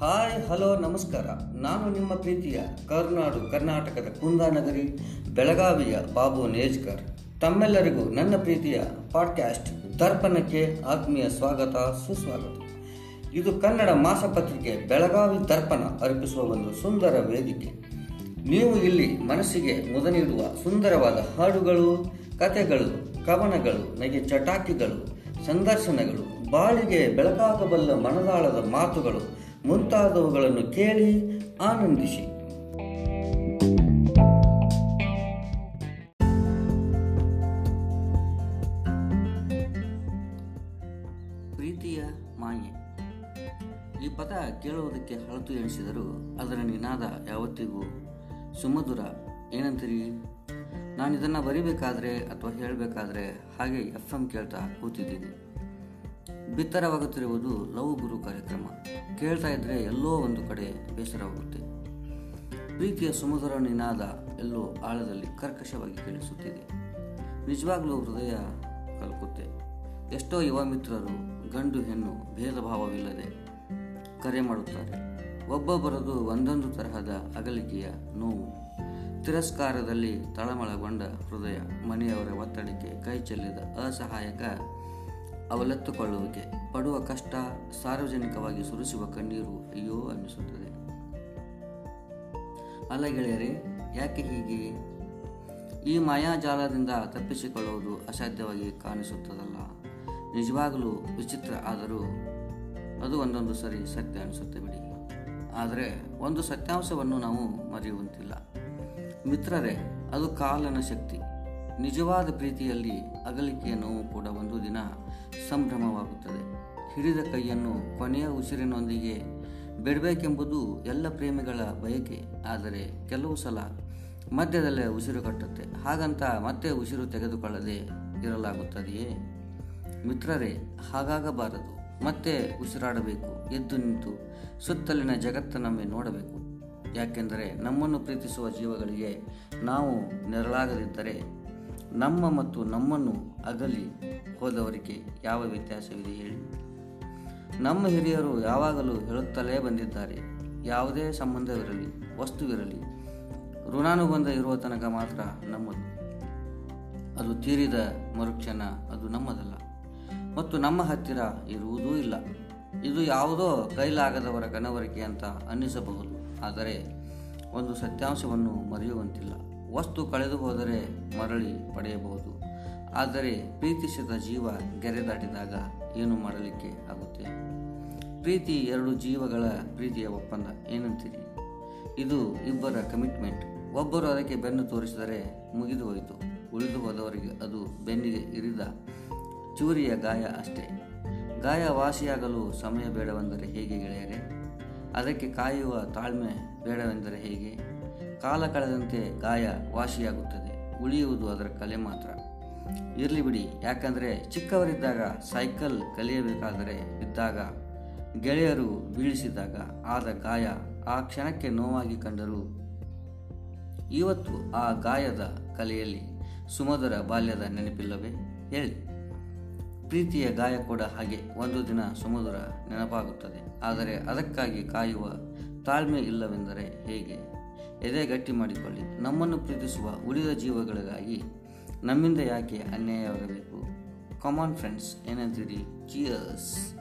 Hi, hello, ನಮಸ್ಕಾರ. ನಾನು ನಿಮ್ಮ ಪ್ರೀತಿಯ ಕರ್ನಾಡು, ಕರ್ನಾಟಕದ ಕುಂದಾನಗರಿ ಬೆಳಗಾವಿಯ ಬಾಬು ನೇಜ್ಕರ್. ತಮ್ಮೆಲ್ಲರಿಗೂ ನನ್ನ ಪ್ರೀತಿಯ ಪಾಡ್ಕ್ಯಾಸ್ಟ್ ದರ್ಪಣಕ್ಕೆ ಆತ್ಮೀಯ ಸ್ವಾಗತ, ಸುಸ್ವಾಗತ. ಇದು ಕನ್ನಡ ಮಾಸಪತ್ರಿಕೆ ಬೆಳಗಾವಿ ದರ್ಪಣ ಅರ್ಪಿಸುವ ಒಂದು ಸುಂದರ ವೇದಿಕೆ. ನೀವು ಇಲ್ಲಿ ಮನಸ್ಸಿಗೆ ಮುದ ನೀಡುವ ಸುಂದರವಾದ ಹಾಡುಗಳು, ಕಥೆಗಳು, ಕವನಗಳು, ನಗೆ ಚಟಾಕಿಗಳು, ಸಂದರ್ಶನಗಳು, ಬಾಳಿಗೆ ಬೆಳಕಾಗಬಲ್ಲ ಮನದಾಳದ ಮಾತುಗಳು ಮುಂತಾದವುಗಳನ್ನು ಕೇಳಿ ಆನಂದಿಸಿ. ಪ್ರೀತಿಯ ಮಾಯೆ. ಈ ಪದ ಕೇಳುವುದಕ್ಕೆ ಹಳತು ಎಣಿಸಿದರು ಅದರ ನಿನಾದ ಯಾವತ್ತಿಗೂ ಸುಮಧುರ. ಏನಂತೀರಿ? ನಾನು ಇದನ್ನು ಬರಿಬೇಕಾದ್ರೆ ಅಥವಾ ಹೇಳಬೇಕಾದ್ರೆ ಹಾಗೆ ಎಫ್ ಎಂ ಕೇಳ್ತಾ ಕೂತಿದ್ದೀನಿ. ಬಿತ್ತರವಾಗುತ್ತಿರುವುದು ಲವ್ ಗುರು ಕಾರ್ಯಕ್ರಮ. ಕೇಳ್ತಾ ಇದ್ರೆ ಎಲ್ಲೋ ಒಂದು ಕಡೆ ಬೇಸರವಾಗುತ್ತೆ. ಪ್ರೀತಿಯ ಸುಮಧುರ ನಿನಾದ ಎಲ್ಲೋ ಆಳದಲ್ಲಿ ಕರ್ಕಶವಾಗಿ ಕೇಳಿಸುತ್ತಿದೆ. ನಿಜವಾಗ್ಲೂ ಹೃದಯ ಕಲ್ಕುತ್ತೆ. ಎಷ್ಟೋ ಯುವ ಮಿತ್ರರು ಗಂಡು ಹೆಣ್ಣು ಭೇದ ಭಾವವಿಲ್ಲದೆ ಕರೆ ಮಾಡುತ್ತಾರೆ. ಒಬ್ಬೊಬ್ಬರದು ಒಂದೊಂದು ತರಹದ ಅಗಲಿಕೆಯ ನೋವು. ತಿರಸ್ಕಾರದಲ್ಲಿ ತಳಮಳಗೊಂಡ ಹೃದಯ ಮನೆಯವರ ಒತ್ತಡಕ್ಕೆ ಕೈ ಚೆಲ್ಲಿದ ಅಸಹಾಯಕ ಅವಲೆತ್ತುಕೊಳ್ಳುವಿಕೆ. ಪಡುವ ಕಷ್ಟ ಸಾರ್ವಜನಿಕವಾಗಿ ಸುರಿಸುವ ಕಣ್ಣೀರು ಅಯ್ಯೋ ಅನ್ನಿಸುತ್ತದೆ. ಅಲ್ಲ ಗೆಳೆಯರೆ, ಯಾಕೆ ಹೀಗೆ? ಈ ಮಾಯಾಜಾಲದಿಂದ ತಪ್ಪಿಸಿಕೊಳ್ಳುವುದು ಅಸಾಧ್ಯವಾಗಿ ಕಾಣಿಸುತ್ತದಲ್ಲ. ನಿಜವಾಗಲೂ ವಿಚಿತ್ರ ಆದರೂ ಅದು ಒಂದೊಂದು ಸರಿ ಸತ್ಯ ಅನಿಸುತ್ತೆ ಬಿಡಿ. ಆದರೆ ಒಂದು ಸತ್ಯಾಂಶವನ್ನು ನಾವು ಮರೆಯುವಂತಿಲ್ಲ. ಮಿತ್ರರೇ, ಅದು ಕಾಲನ ಶಕ್ತಿ. ನಿಜವಾದ ಪ್ರೀತಿಯಲ್ಲಿ ಅಗಲಿಕೆಯ ನೋವು ಕೂಡ ಒಂದು ದಿನ ಸಂಭ್ರಮವಾಗುತ್ತದೆ. ಹಿಡಿದ ಕೈಯನ್ನು ಕೊನೆಯ ಉಸಿರಿನೊಂದಿಗೆ ಬಿಡಬೇಕೆಂಬುದು ಎಲ್ಲ ಪ್ರೇಮಿಗಳ ಬಯಕೆ. ಆದರೆ ಕೆಲವು ಸಲ ಮಧ್ಯದಲ್ಲೇ ಉಸಿರು ಕಟ್ಟುತ್ತೆ. ಹಾಗಂತ ಮತ್ತೆ ಉಸಿರು ತೆಗೆದುಕೊಳ್ಳದೆ ಇರಲಾಗುತ್ತದೆಯೇ? ಮಿತ್ರರೇ, ಹಾಗಾಗಬಾರದು. ಮತ್ತೆ ಉಸಿರಾಡಬೇಕು. ಎದ್ದು ನಿಂತು ಸುತ್ತಲಿನ ಜಗತ್ತನ್ನೊಮ್ಮೆ ನೋಡಬೇಕು. ಯಾಕೆಂದರೆ ನಮ್ಮನ್ನು ಪ್ರೀತಿಸುವ ಜೀವಗಳಿಗೆ ನಾವು ನೆರಳಾಗದಿದ್ದರೆ ನಮ್ಮ ಮತ್ತು ನಮ್ಮನ್ನು ಅಗಲಿ ಹೋದವರಿಗೆ ಯಾವ ವ್ಯತ್ಯಾಸವಿದೆ ಹೇಳಿ. ನಮ್ಮ ಹಿರಿಯರು ಯಾವಾಗಲೂ ಹೇಳುತ್ತಲೇ ಬಂದಿದ್ದಾರೆ, ಯಾವುದೇ ಸಂಬಂಧವಿರಲಿ ವಸ್ತುವಿರಲಿ ಋಣಾನುಬಂಧ ಇರುವ ತನಕ ಮಾತ್ರ ನಮ್ಮದು ಅದು ತೀರಿದ ಮರುಕ್ಷಣ ಅದು ನಮ್ಮದಲ್ಲ. ಮತ್ತು ನಮ್ಮ ಹತ್ತಿರ ಇರುವುದೂ ಇಲ್ಲ. ಇದು ಯಾವುದೋ ಕೈಲಾಗದವರ ಕನವರಿಕೆ ಅಂತ ಅನ್ನಿಸಬಹುದು. ಆದರೆ ಒಂದು ಸತ್ಯಾಂಶವನ್ನು ಮರೆಯುವಂತಿಲ್ಲ. ವಸ್ತು ಕಳೆದು ಹೋದರೆ ಮರಳಿ ಪಡೆಯಬಹುದು. ಆದರೆ ಪ್ರೀತಿಸಿದ ಜೀವ ಗೆರೆ ದಾಟಿದಾಗ ಏನು ಮಾಡಲಿಕ್ಕೆ ಆಗುತ್ತೆ? ಪ್ರೀತಿ ಎರಡು ಜೀವಗಳ ಪ್ರೀತಿಯ ಒಪ್ಪಂದ, ಏನಂತೀರಿ? ಇದು ಇಬ್ಬರ ಕಮಿಟ್ಮೆಂಟ್ ಒಬ್ಬರು ಅದಕ್ಕೆ ಬೆನ್ನು ತೋರಿಸಿದರೆ ಮುಗಿದು ಹೋಯಿತು. ಉಳಿದು ಹೋದವರಿಗೆ ಅದು ಬೆನ್ನಿಗೆ ಇರಿದ ಚೂರಿಯ ಗಾಯ ಅಷ್ಟೇ. ಗಾಯ ವಾಸಿಯಾಗಲು ಸಮಯ ಬೇಡವೆಂದರೆ ಹೇಗೆ ಗೆಳೆಯರೆ? ಅದಕ್ಕೆ ಕಾಯುವ ತಾಳ್ಮೆ ಬೇಡವೆಂದರೆ ಹೇಗೆ? ಕಾಲ ಕಳೆದಂತೆ ಗಾಯ ವಾಸಿಯಾಗುತ್ತದೆ. ಉಳಿಯುವುದು ಅದರ ಕಲೆ ಮಾತ್ರ. ಇರಲಿ ಬಿಡಿ. ಯಾಕಂದರೆ ಚಿಕ್ಕವರಿದ್ದಾಗ ಸೈಕಲ್ ಕಲಿಯಬೇಕಾದರೆ ಬಿದ್ದಾಗ ಗೆಳೆಯರು ಬೀಳಿಸಿದಾಗ ಆದ ಗಾಯ ಆ ಕ್ಷಣಕ್ಕೆ ನೋವಾಗಿ ಕಂಡರು. ಇವತ್ತು ಆ ಗಾಯದ ಕಲೆಯಲ್ಲಿ ಸುಮಧುರ ಬಾಲ್ಯದ ನೆನಪಿಲ್ಲವೇ? ಹೇಳಿ. ಪ್ರೀತಿಯ ಗಾಯ ಕೂಡ ಹಾಗೆ. ಒಂದು ದಿನ ಸುಮಧುರ ನೆನಪಾಗುತ್ತದೆ. ಆದರೆ ಅದಕ್ಕಾಗಿ ಕಾಯುವ ತಾಳ್ಮೆ ಇಲ್ಲವೆಂದರೆ ಹೇಗೆ? ಎದೆ ಗಟ್ಟಿ ಮಾಡಿಕೊಳ್ಳಿ. ನಮ್ಮನ್ನು ಪ್ರೀತಿಸುವ ಉಳಿದ ಜೀವಗಳಿಗಾಗಿ ನಮ್ಮಿಂದ ಯಾಕೆ ಅನ್ಯಾಯವಾಗಬೇಕು? ಕಾಮನ್ ಫ್ರೆಂಡ್ಸ್ ಏನಂತೀರಿ ಚಿಯರ್ಸ್